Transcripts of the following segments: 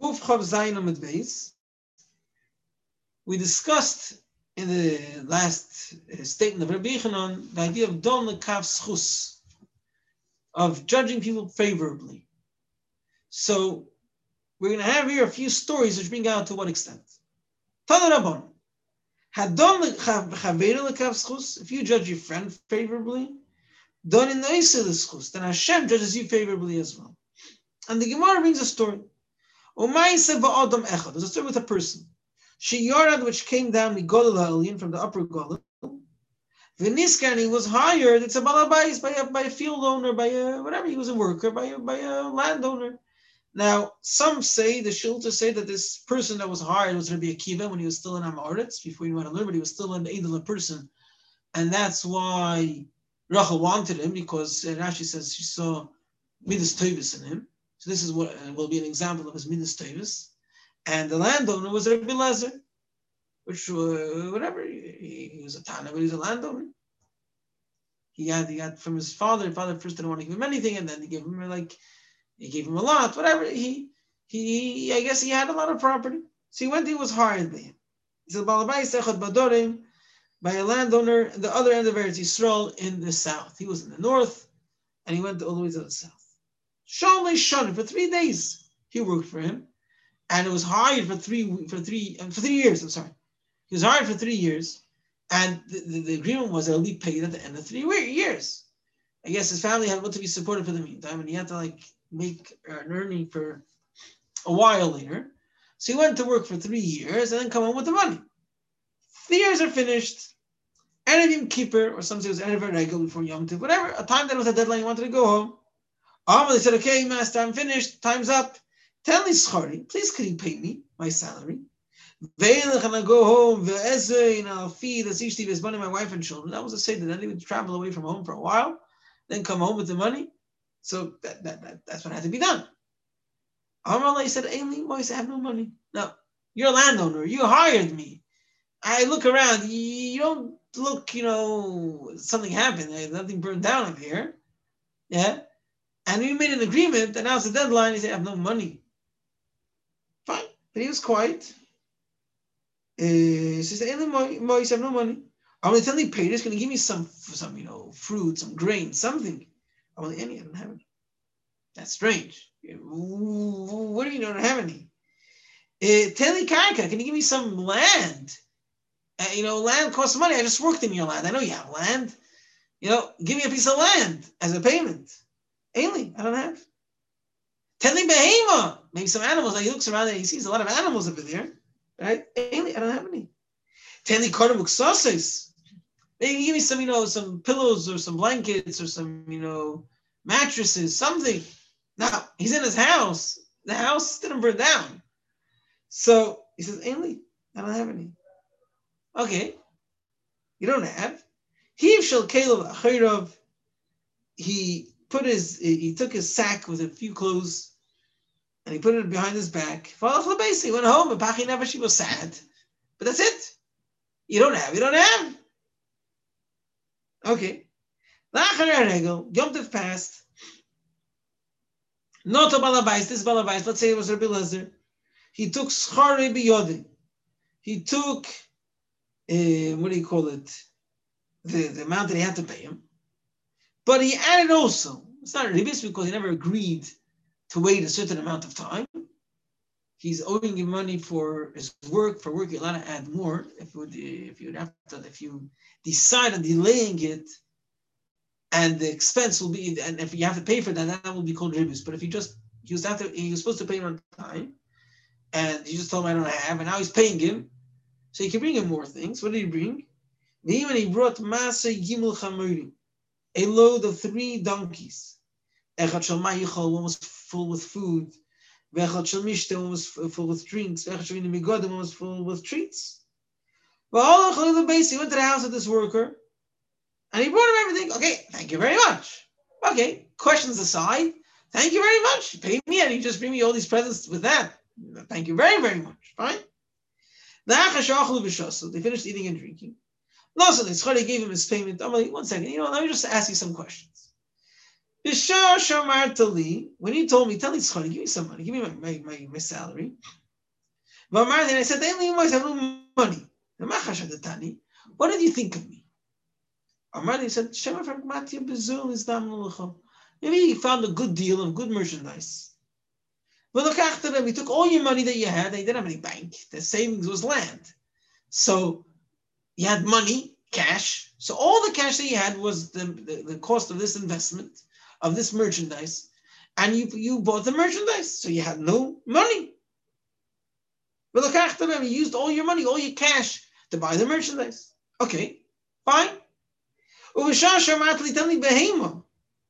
We discussed in the last uh, statement of Rabbi Yechanan the idea of Don Lekav Schus, of judging people favorably. So we're going to have here a few stories which bring out to what extent. Tana Rabban. If you judge your friend favorably, Don in the then Hashem judges you favorably as well. And the Gemara brings a story. There's a story with a person. She Yorad, which came down Migolal from the upper Golal. Viniska, and he was hired. It's a balabais by a by a field owner, by a whatever. He was a worker, by a by a landowner. Now, some say the Shilta say that this person that was hired was Rabbi Akiva when he was still in Amoritz, before he went to learn, but he was still an Eidel person, and that's why Rachel wanted him because Rashi says she saw Midas Tevis in him. So this is what uh, will be an example of his Midas Tevis. And the landowner was Rabbi Lezer, which uh, whatever he, he, was a Tana, but he's a landowner. He had he had from his father. His father first didn't want to give him anything, and then he gave him like he gave him a lot, whatever. He he I guess he had a lot of property. So he went. He was hired by him. He said by a landowner at the other end of Eretz Yisrael in the south. He was in the north, and he went all the way to the south. Shalom Shana for three days. He worked for him, and it was hired for three for three uh, for three years. I'm sorry, he was hired for three years, and the, the, the agreement was that he'll be paid at the end of three years. I guess his family had what to be supported for the meantime, and he had to like make uh, an earning for a while later. So he went to work for three years and then come home with the money. The years are finished. Erev Yom Kippur, or some say it was Erev Regel before Yom Tov, whatever, a time that was a deadline, he wanted to go home. They said, okay, master, I'm finished, time's up. Tell me, Schari, please can you pay me my salary? And I go home, I'll feed the money, my wife and children. That was a say that then he would travel away from home for a while, then come home with the money. So that, that, that that's what had to be done. Amalai said, Aimee, I have no money. No, you're a landowner. You hired me. I look around. You don't look, you know, something happened. Nothing burned down up here. Yeah. And we made an agreement, and now it's the deadline. He said, I have no money. Fine. But he was quiet. Uh, he says, I have no money. I'm going to tell you, Peter's going to give me some, some, you know, fruit, some grain, something. I'm like, any, I don't have any. That's strange. What do you don't have any? Uh, Teli can you give me some land? Uh, you know, land costs money. I just worked in your land. I know you have land. You know, give me a piece of land as a payment. Ainley, I don't have. Teli Behema, maybe some animals. Like he looks around and he sees a lot of animals over there. Right? Ainley, I don't have any. Teli Kordamuk sauces. Maybe give me some, you know, some pillows or some blankets or some, you know, mattresses, something. Now he's in his house. The house didn't burn down. So he says, Ainley, I don't have any. Okay. You don't have. He shall Caleb He put his he took his sack with a few clothes and he put it behind his back. He went home and Pachi never she was sad. But that's it. You don't have, you don't have. Okay. Yom Tov passed. Not a balabais, this balabais, let's say it was Rabbi Lezer. He took schari biyodi. He took, uh, what do you call it? The, the amount that he had to pay him. But he added also, it's not ribis because he never agreed to wait a certain amount of time. He's owing you money for his work. For work, you're allowed to add more. If you would, if you have to, if you decide on delaying it, and the expense will be, and if you have to pay for that, that will be called ribis. But if you just, he was after, he was supposed to pay him on time, and you just told him I don't have, and now he's paying him, so he can bring him more things. What did he bring? Even he brought masa gimel chamurim, a load of three donkeys. Echad shel one was full with food. Vechad shel one was full with drinks. Echad shel migodim, one was full with treats. He went to the house of this worker, and he brought him everything. Okay, thank you very much. Okay, questions aside, thank you very much. You paid me and you just bring me all these presents with that. Thank you very, very much. Fine. Right? So they finished eating and drinking. No, so the gave him his payment. I'm like, one second, you know, let me just ask you some questions. Bishar Shamartali, when he told me, tell me, give me some money, give me my, my, my, my salary. And I said, I have no money. What did you think of me? Amar said, Shema Matia Bezul is Maybe he found a good deal of good merchandise. But look after them, he took all your money that you had, he didn't have any bank. The savings was land. So you had money, cash. So all the cash that you had was the, the, the cost of this investment, of this merchandise. And you, you bought the merchandise. So you had no money. You used all your money, all your cash to buy the merchandise. Okay, fine.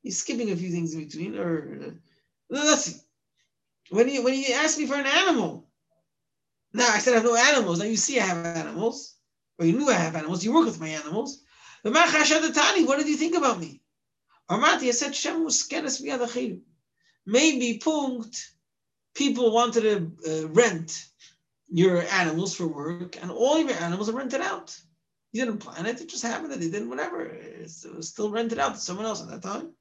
He's skipping a few things in between. Or uh, let's see. When you when you ask me for an animal, now I said I have no animals. Now you see I have animals, or you knew I have animals. You work with my animals. What did you think about me? Armati, I said Shem was Maybe punkt. People wanted to uh, rent your animals for work, and all your animals are rented out. You didn't plan it; it just happened that they didn't. Whatever, it was still rented out to someone else at that time.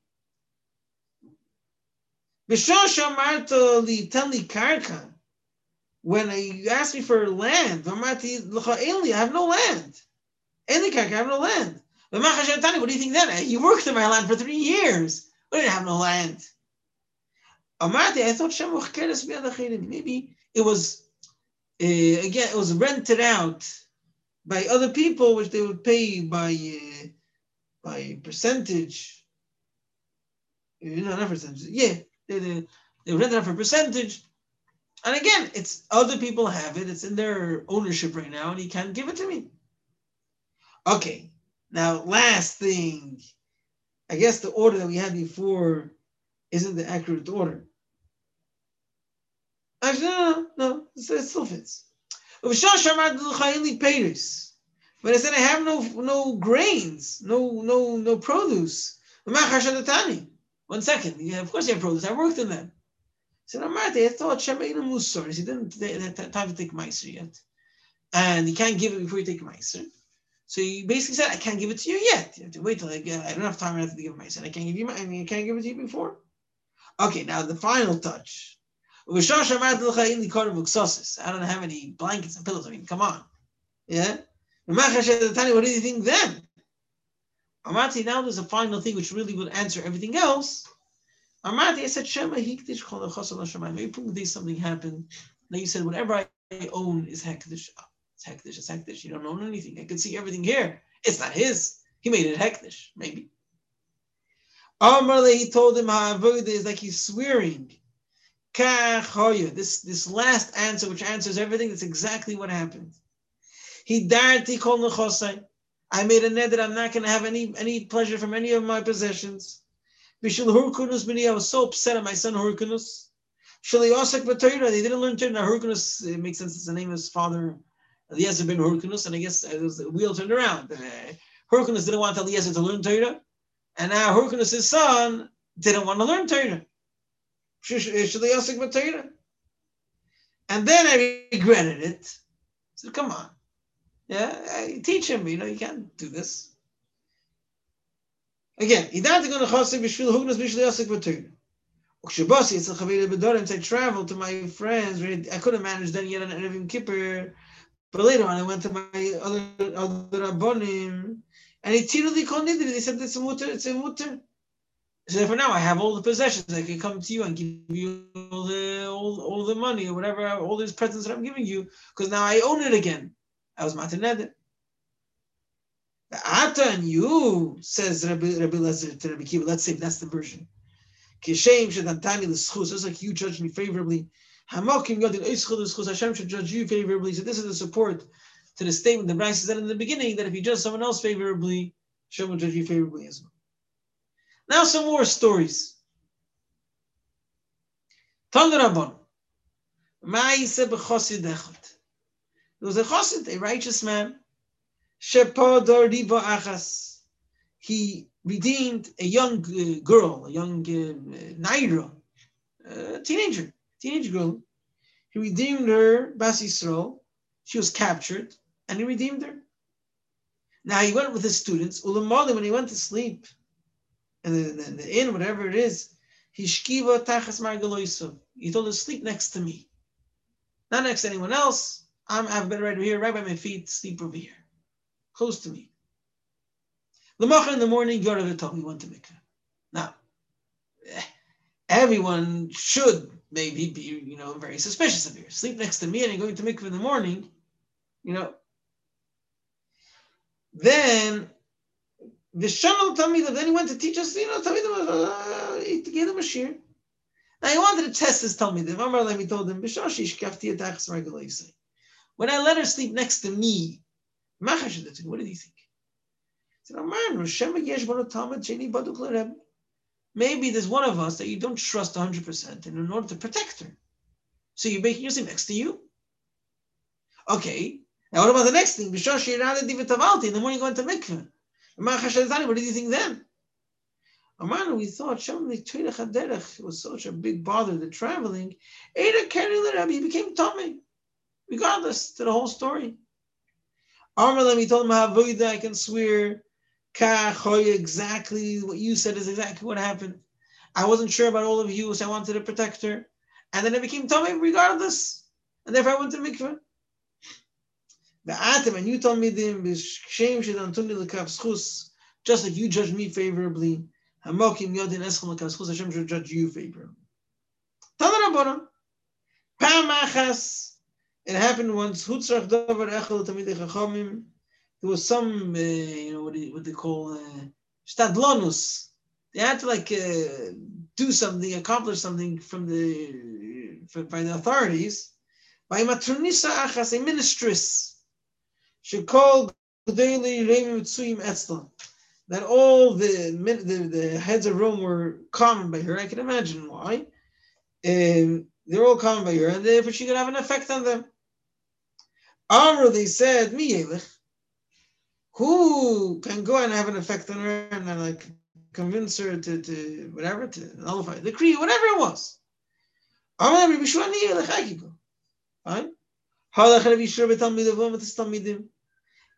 When you ask me for land, I have no land. I have no land. What do you think then? You worked in my land for three years. We didn't have no land. I thought maybe it was uh, again, it was rented out by other people, which they would pay by uh, by percentage. You know, not percentage. Yeah, they, they, they rent it out for percentage. And again, it's other people have it. It's in their ownership right now, and he can't give it to me. Okay. Now, last thing. I guess the order that we had before isn't the accurate order. Actually, no, no, no, it still fits. But I said I have no no grains, no no no produce. One second, yeah, of course you have produce. I worked in them. Said, Amarti, I thought Shemaina Musar. He didn't have to take Meiser yet. And he can't give it before you take Meiser. So he basically said, I can't give it to you yet. You have to wait till I get, uh, I don't have time enough to give Meiser. I can't give you, I mean, I can't give it to you before. Okay, now the final touch. I don't have any blankets and pillows. I mean, come on. Yeah? What do you think then? Amati, now there's a final thing which really would answer everything else. Amati, I said, Shema Hikdish Kol Maybe something happened. Now you said, whatever I own is Hekdish. It's Hekdish, it's Hekdish. You don't own anything. I can see everything here. It's not his. He made it Hekdish, maybe. Amarle, he told him how is like he's swearing. This, this last answer, which answers everything, that's exactly what happened. He darti kol. I made a net that I'm not going to have any, any pleasure from any of my possessions. Bishul Hurkunus Bini, I was so upset at my son Hurkunus. Shali Osak Batoira, they didn't learn Torah. Hurkunus, it makes sense, it's the name of his father, Eliezer ben Hurkunus, and I guess it was, the wheel turned around. Uh, Hurkunus didn't want Eliezer to learn Torah, and now Hurkunus' son didn't want to learn Torah. And then I regretted it. So come on. Yeah, I teach him, you know, you can't do this. Again, I traveled to my friends. I couldn't manage then yet on Erevim Kippur. But later on, I went to my other other Rabbonim, and he tiruli kondid. They said it's a mutter, it's a mutter. So for now, I have all the possessions. I can come to you and give you all the all, all the money or whatever, all these presents that I'm giving you, because now I own it again. I was mataned. Ata and you, says Rabbi, Rabbi Lezer to Rabbi Kiva. Let's say that's the version. Kishem shadantani l'schus. Just like you judge me favorably. Hamakim yodin oischul l'schus. Hashem should judge you favorably. So this is the support to the statement that Bryce said in the beginning that if you judge someone else favorably, Hashem will judge you favorably as well. Now some more stories. Tandrabon. Ma'ise b'chosid echot. There was a chosid, a righteous man. Shepodor riva achas. He redeemed a young uh, girl, a young uh, naira, a teenager, teenage girl. He redeemed her, Bas Yisrael. She was captured, and he redeemed her. Now he went with his students. Ulamali, when he went to sleep, and the, the, the inn, whatever it is, Hishkiva tachas margaloisav. He told her, sleep next to me. Not next to anyone else. I'm, I've been right over here, right by my feet, sleep over here. Close to me. Lamacha in the morning, Yorav told me went to mikveh. Now, eh, everyone should maybe be, you know, very suspicious of you. Sleep next to me and you're going to mikveh in the morning, you know. Then the Shanal Talmid, then he went to teach us, you know, Talmid, uh, he gave him a shear. Now he wanted to test his Talmid. He told him, when I let her sleep next to me, what did he think? He said, Maybe there's one of us that you don't trust 100%, and in order to protect her, so you're making sleep next to you. Okay, now what about the next thing? In the morning going to mikveh. What did you think then? Amanu, we thought Shem was such a big bother, the traveling. He became Tommy, regardless to the whole story. Amalem, he told him, I can swear, exactly what you said is exactly what happened. I wasn't sure about all of you, so I wanted to protect her. And then it became Tommy regardless. And therefore I went to mikveh. The and you told me schus, just like you judge me favorably. Hashem should judge you favorably. Tana Rabbana, Pam achas, it happened once, there was some, uh, you know, what, do what they call, uh. They had to like uh, do something, accomplish something from the, by the authorities. By matronisa achas, a mistress, Shekol daily that all the, the, the heads of Rome were common by her. I can imagine why. Um, they're all common by her, and therefore she could have an effect on them. Amr, they said, Mi who can go and have an effect on her and then like convince her to, to whatever, to nullify the decree, whatever it was. Amr, Fine.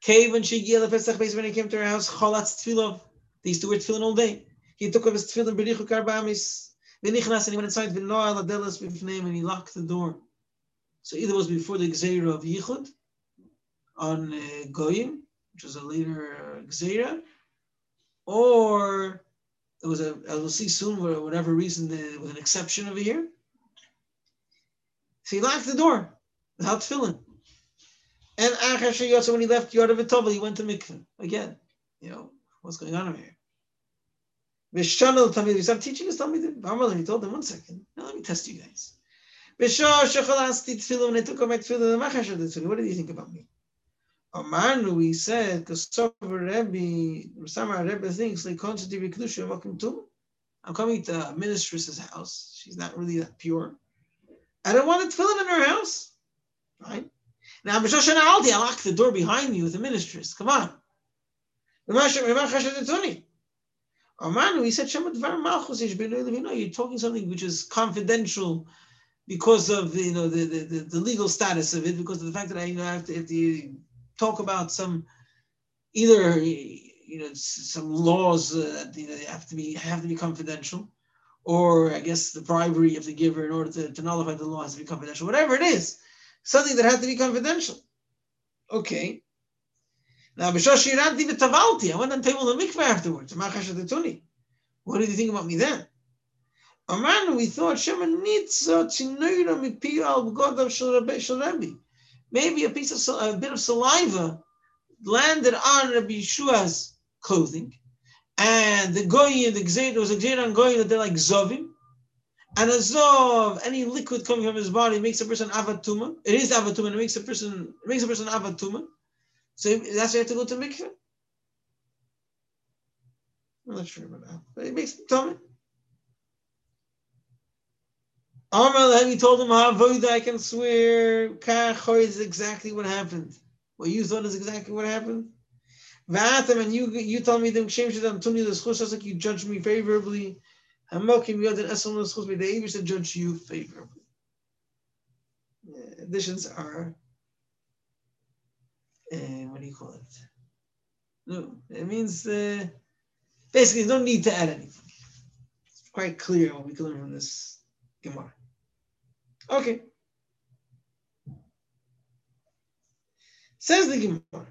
Cave when she the Pesach base when he came to her house, cholatz tefillah. They used to wear tefillin all day. He took off his tefillin, berichu karbamis. V'nichnas, and he went inside, v'noah ladelas and he locked the door. So either was before the Gzeira of Yichud, on uh, Goyim, which was a later uh, Gzeira, or it was a, as we'll see soon, for whatever reason, there was an exception over here. So he locked the door without tefillin. And Achar Sheyotza, when he left Yodav Tova, he went to mikveh again. You know, what's going on over here? Vishanal Tamid, we start teaching us. Barmal, he told them, one second, now let me test you guys. The of what did you think about me? Amanu, we said, Sofer Rebbe, Sama Rebbe thinks, like, constantly Kedusha, welcome to I'm coming to a mistress's house. She's not really that pure. I don't want to fill it in her house. Right? Now, B'Shoshan Aldi, I locked the door behind me with the ministers. Come on. Amanu, he said, You're talking something which is confidential because of you know the, the, the, legal status of it, because of the fact that I you know have to, have to talk about some either you know some laws that you know, have to be have to be confidential, or I guess the bribery of the giver in order to, to nullify the law has to be confidential. Whatever it is, something that had to be confidential. Okay. Now, Bishoshi Ranti Vitavalti, I went on table the mikveh afterwards. What did you think about me then? Aman, we thought Shema Nitza Tzinoira Mipi al Godav Shal Maybe a piece of a bit of saliva landed on Rabbi Yeshua's clothing, and the goyim, the gzeir, was a on goy that they're like zovim, and a zov, any liquid coming from his body makes a person avatuma. It is avatuma. It makes a person it makes a person avatuma. So that's why you have to go to mikveh. I'm not sure about that, but it makes tummy. Amar he told him, how I can swear, Kachoy is exactly what happened. What you thought is exactly what happened. Vatam, and you you told me them shame shadam tuni the just like you judged me favorably. Hamokim Yod and Esel Neschus may the Abish to judge you favorably. Additions are, uh, what do you call it? No, it means uh, Basically, no need to add anything. It's quite clear what we can learn from this Gemara. Okay. Says the Gemara.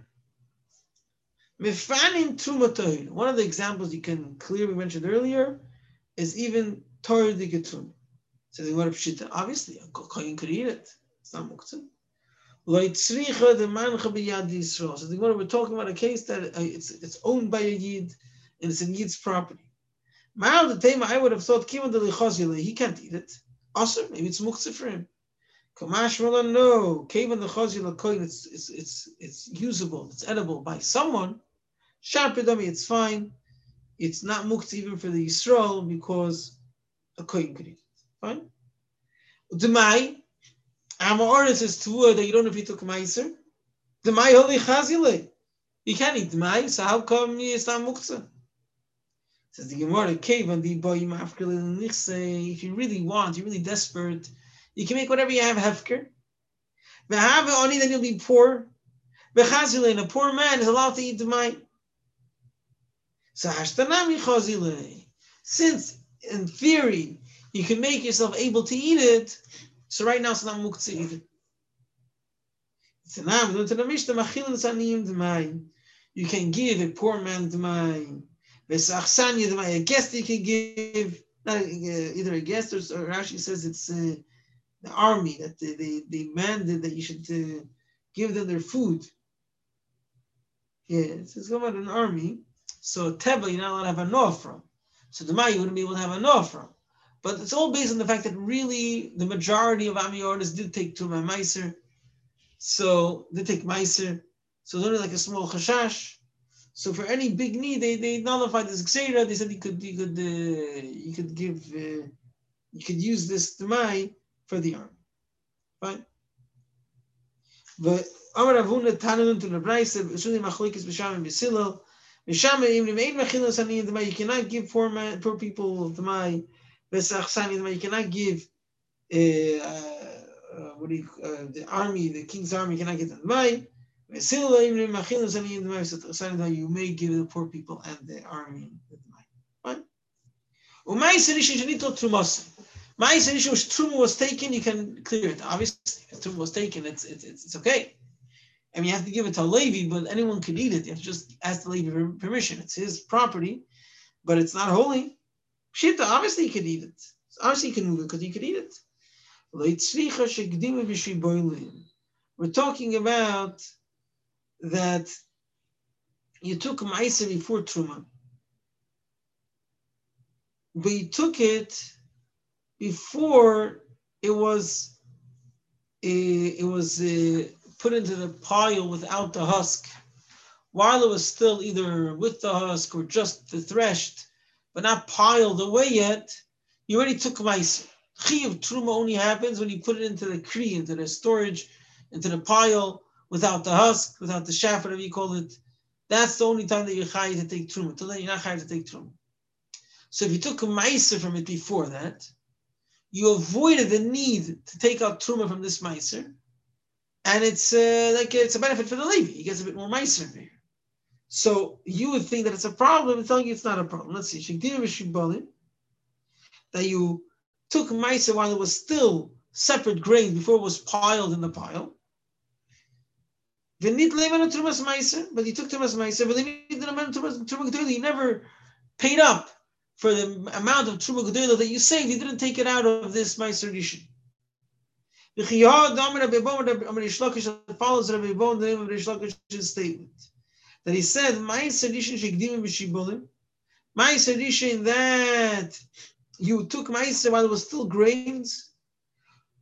Mifanin Trumatoid. One of the examples you can clearly mentioned earlier is even Torah de Getun. So the Gemara obviously, a Kohen could eat it. It's not Muktzah. Loitzricha the mancha b'yad Yisrael. So the Gemara we're talking about a case that uh, it's it's owned by a yid and it's a yid's property. Ma'al the tema, I would have thought de he can't eat it. Also, maybe it's muktzah for him. Kamash no, kivan the chazila koin, it's it's it's it's usable, it's edible by someone. Sharpidami, it's fine. It's not muktzah even for the Yisrael because a koin could eat it. Fine. Demai, Amoris is tvua that you don't know if you took meiser. The mai holy chazile. You can't eat mai, so how come it's not muktzah? Says the Gemara, Kevan the boy If you really want, you're really desperate, you can make whatever you have hefker. But have only then you'll be poor. Bechazile, and a poor man is allowed to eat the mai. So hashtanami chazile. Since in theory you can make yourself able to eat it, so right now it's not muktzah either. The. You can give a poor man. V'sachsanya d'mayim. A guest you can give, uh, either a guest or, or Rashi says it's uh, the army that they, they, mandate that you should uh, give them their food. Yeah, it says about an army. So Teba, you're not allowed to have a no from. So the you wouldn't be able to have a no from. But it's all based on the fact that really the majority of Amiyaris did take Tumah Meiser. So they take Meiser. So it's only like a small chashash. So for any big need, they, they nullified this Xera. They said you could you could uh, you could give uh, you could use this Tumai for the arm. Fine. But Amar Avuna Tananun to the Braise, Shuli Machlikis B'Sham and B'Silil. B'Sham Im Nimein Machilas Ani Demai. You cannot give poor man, poor people Demai. You cannot give uh, uh, what do you, uh, the army, the king's army cannot get the money. You may give the poor people and the army the money. Fine. Truma was taken, you can clear it. Obviously, if truma was taken, it's, it's, it's, okay. I mean, you have to give it to Levi, but anyone can eat it. You have to just ask the Levi for permission. It's his property, but it's not holy. Pshita, obviously you could eat it. Obviously you can move it because you could eat it. We're talking about that you took Maisa before Truma. But you took it before it was uh, it was uh, put into the pile without the husk. While it was still either with the husk or just the threshed, but not piled away yet, you already took meiser. Chi of truma only happens when you put it into the kri, into the storage, into the pile, without the husk, without the shaft, whatever you call it. That's the only time that you're chayi to take truma. Till then, you're not chayi to take truma. So if you took a meiser from it before that, you avoided the need to take out truma from this meiser, and it's uh, like it's a benefit for the Levi. He gets a bit more meiser here. So you would think that it's a problem. It's telling you it's not a problem. Let's see. That you took Maisa while it was still separate grain before it was piled in the pile. But you took Tumas Maisa, but he amount of Truma Gdula, you never paid up for the amount of Truma Gedola that you saved. You didn't take it out of this Meiser Rishon. follows Rabbi Bon, the name of Rish Lakish's statement that he said, My sedition shekdimim b'shibolim, my sedition that you took ma'aser while it was still grains,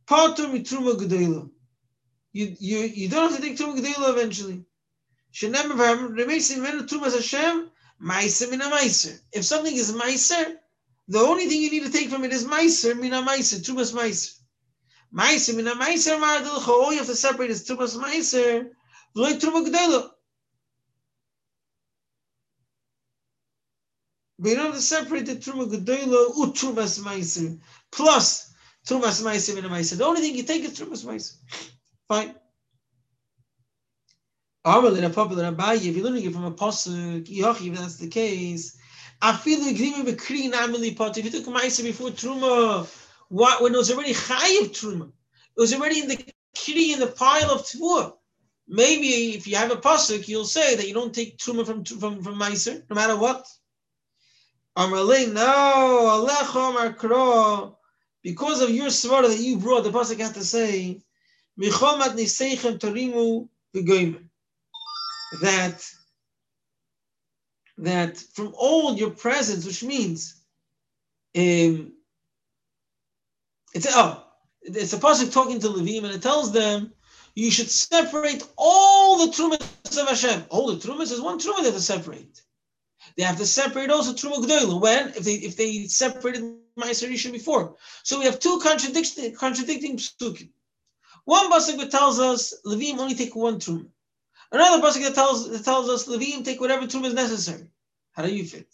patur mitruma gedela. You, you, you don't have to take truma gedela eventually. If something is meiser, the only thing you need to take from it is meiser, mina meiser, trumas meiser. Meiser, mina meiser, all you have to separate is trumas meiser, like truma gedela. We don't have to separate the Truma Gedoyla u Trumas Meiser plus Trumas Meiser and Meiser. The only thing you take is Trumas Meiser. Fine. Amal in a popular Abaye, if you're learning it from a pasuk, if that's the case, I feel the Afilu Grima Bekri Namili Pot. If you took Maisa before Truma, what, when it was already Chayiv Truma, it was already in the Kri in the pile of Tvua. Maybe if you have a pasuk, you'll say that you don't take truma from from from Meiser, no matter what. Amalei, no, Alecha Amar because of your svara that you brought, the pasuk has to say, Michomat Niseichem Torimu V'Goyim, that that from all your presence, which means um, it's oh, it's a pasuk talking to Levim, and it tells them you should separate all the trumas of Hashem. All the trumas is one truma they have to separate. They have to separate also truma gdoila. When if they if they separated Ma'aser before, so we have two contradicting contradicting psukim. One pasuk tells us Levim only take one truma. Another pasuk that tells that tells us Levim take whatever truma is necessary. How do you fit?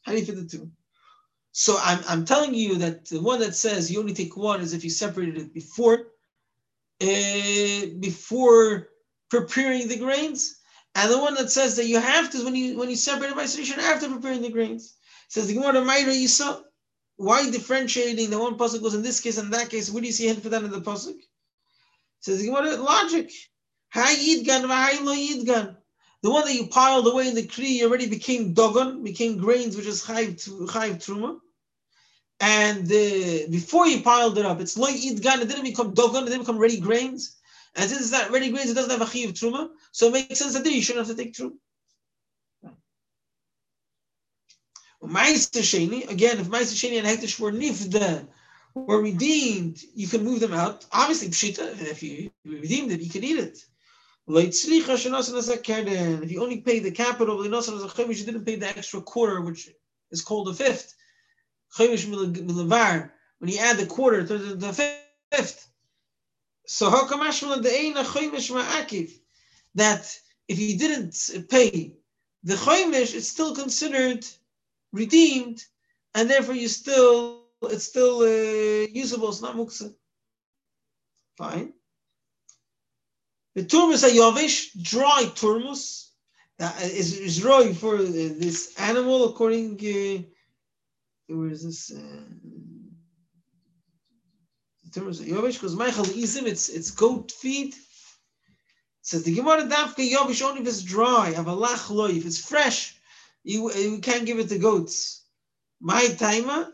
How do you fit the two? So I'm, I'm telling you that the one that says you only take one is if you separated it before, uh, before preparing the grains, and the one that says that you have to when you when you separate it by solution after preparing the grains. It says the Gemara Mayra Yisa. Why differentiating the one pasuk goes in this case and that case? Where do you see hint for that in the pasuk? Says Gemara logic. Hay yidgan v'hay lo yidgan. The one that you piled away in the Kri already became dogon, became grains, which is chayv truma. And before you piled it up, it's loy idgan, it didn't become dogon, it didn't become ready grains. And since it's not ready grains, it doesn't have a chayv truma. So it makes sense that you shouldn't have to take truma. Again, if Ma'aser Sheni and Hektish were nifda, were redeemed, you can move them out. Obviously, pshita, if you redeemed it, you can eat it. If you only pay the capital, you didn't pay the extra quarter, which is called a fifth. When you add the quarter to the fifth. So that if you didn't pay the chaimish, it's still considered redeemed, and therefore you still it's still uh, usable. It's not muksa. Fine. The turmus ayovish, dry turmus, that is, is roy for this animal according. Uh, where is this? Uh, turmus ayovish, because Michael Izim, it's it's goat feed. Says the Gemara dafka yovish only if it's dry. Avalach loy, if it's fresh, you you can't give it to goats. My timer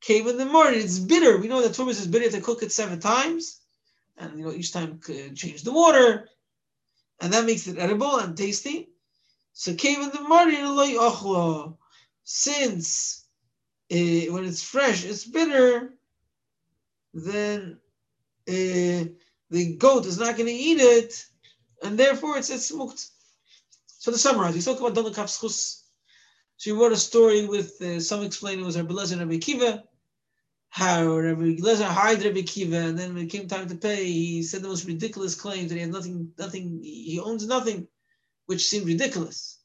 came in the morning. It's bitter. We know that turmus is bitter to cook it seven times and you know each time change the water, and that makes it edible and tasty. So came in the morning since uh, when it's fresh, it's bitter, then uh, the goat is not going to eat it, and therefore it's it's smoked. So to summarize, we talk about Donakaf Schus. So we wrote a story with uh, some explaining it was Rabbi Lezer and Rabbi Kiva how Rabbi Lezer hired Rabbi Kiva, and then when it came time to pay, he said the most ridiculous claims that he had nothing, nothing, he owns nothing, which seemed ridiculous.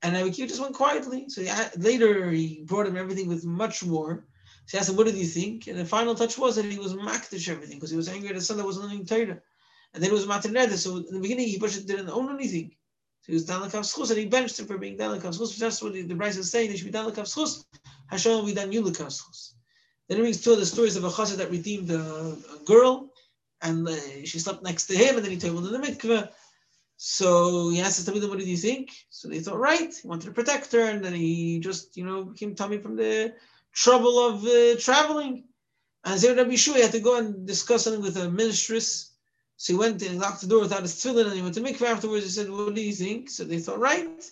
And Rabbi Kiva just went quietly. So he, later he brought him everything with much more. So he asked him, "What did you think?" And the final touch was that he was makdish everything because he was angry at his son that wasn't learning Torah, and then it was materneda. So in the beginning he didn't own anything. So he was dan schus, and he benched him for being dan schus. That's what the, the Bryce is saying. They should be dan schus. Hashem will be dan yulakav schus. Then he told the stories of a chassid that redeemed a, a girl, and uh, she slept next to him, and then he told her in the mikveh. So he asked them, what did you think? So they thought, right, he wanted to protect her, and then he just, you know, became tummy from the trouble of uh, traveling. And Zayr Rabbi Shua had to go and discuss something with a mistress. So he went and locked the door without his tefillin, and he went to mikveh afterwards. He said, what do you think? So they thought, right.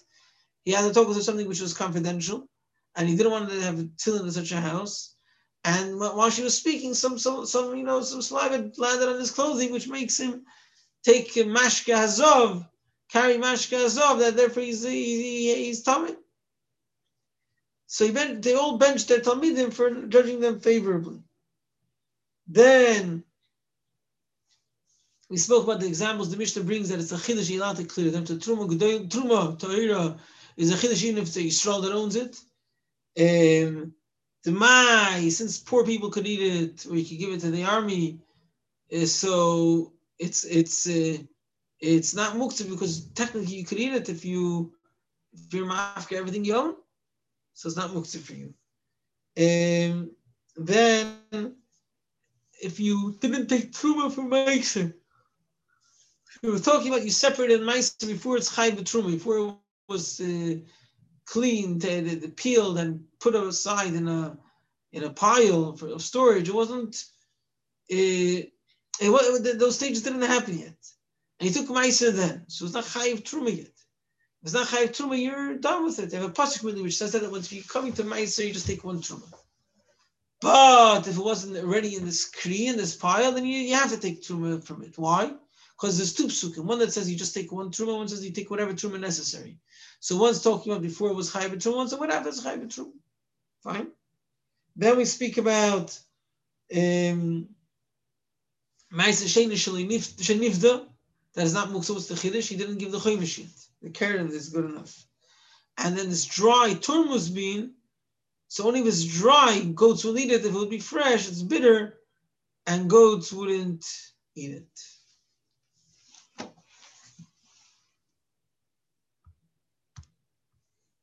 He had to talk her something which was confidential, and he didn't want to have tefillin in such a house. And while she was speaking, some some some you know some saliva landed on his clothing, which makes him take mashka hazov, carry mashka hazov. That therefore he's he, he's tummy. So he bent, they all benched their talmidim for judging them favorably. Then we spoke about the examples the Mishnah brings that it's a chiddush allowed to clear them. To truma truma ta'ira is a chiddush even if it's Yisrael that owns it. Um, the mai, since poor people could eat it, or you could give it to the army, so it's it's uh, it's not muktzah because technically you could eat it if you if you're mafka everything you own. so it's not muktzah for you. Um, then, if you didn't take truma from meiser, we were talking about you separated meiser before it's chayv truma, before it was uh, cleaned, peeled, and put aside in a in a pile for, of storage. It wasn't. Uh, it, those stages didn't happen yet, and he took meiser then, so it's not chayv truma yet. If it's not chayiv truma, you're done with it. They have a pasuk which says that once you're coming to meiser, you just take one truma. But if it wasn't already in this kri, in this pile, then you, you have to take truma from it. Why? Because there's two psukim. One that says you just take one truma, one says you take whatever truma necessary. So one's talking about before it was chayiv truma, one says whatever is chayiv truma. Fine. Then we speak about um, that is not Muksa the Chiddush, he didn't give the Choymish yet. The Karen is good enough. And then this dry Turmus bean, so only if it's dry, goats will eat it. If it would be fresh, it's bitter, and goats wouldn't eat it.